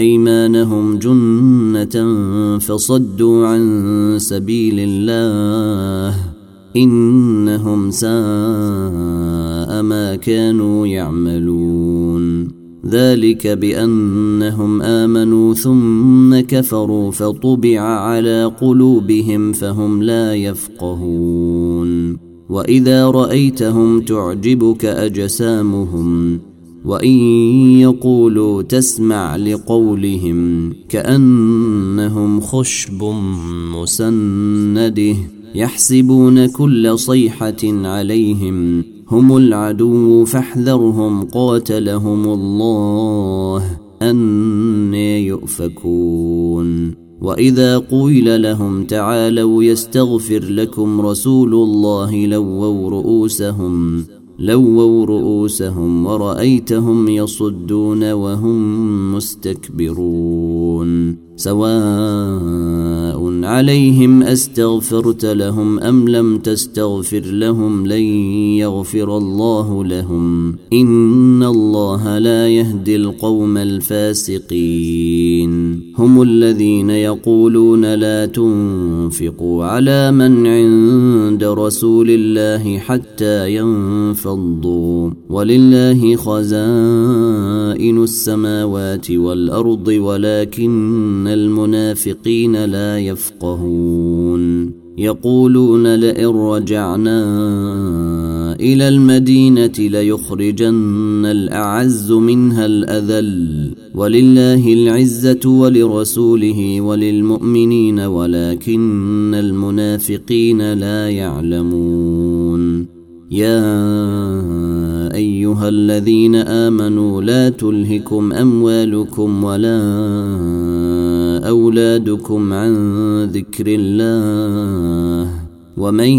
أيمانهم جنة فصدوا عن سبيل الله إنهم ساء ما كانوا يعملون ذلك بأنهم آمنوا ثم كفروا فطبع على قلوبهم فهم لا يفقهون وإذا رأيتهم تعجبك أجسامهم وإن يقولوا تسمع لقولهم كأنهم خشب مسندة يحسبون كل صيحة عليهم هم العدو فاحذرهم قاتلهم الله ان يؤفكون وإذا قيل لهم تعالوا يستغفر لكم رسول الله لووا رؤوسهم لووا رؤوسهم ورأيتهم يصدون وهم مستكبرون سواء عليهم أستغفرت لهم أم لم تستغفر لهم لن يغفر الله لهم. إن الله لا يهدي القوم الفاسقين. هم الذين يقولون لا تنفقوا على من عند رسول الله حتى ينفضوا. ولله خزائن السماوات والأرض ولكن المنافقين لا يفقهون. يقولون لئن رجعنا إلى المدينة ليخرجن الأعز منها الأذل ولله العزة ولرسوله وللمؤمنين ولكن المنافقين لا يعلمون. يا أيها الذين آمنوا لا تلهكم أموالكم ولا أولادكم عن ذكر الله ومن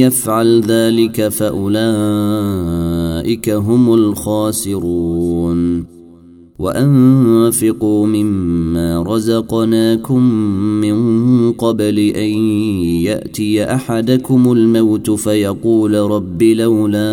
يفعل ذلك فأولئك هم الخاسرون. وأنفقوا مما رزقناكم من قبل أن يأتي أحدكم الموت فيقول رب لولا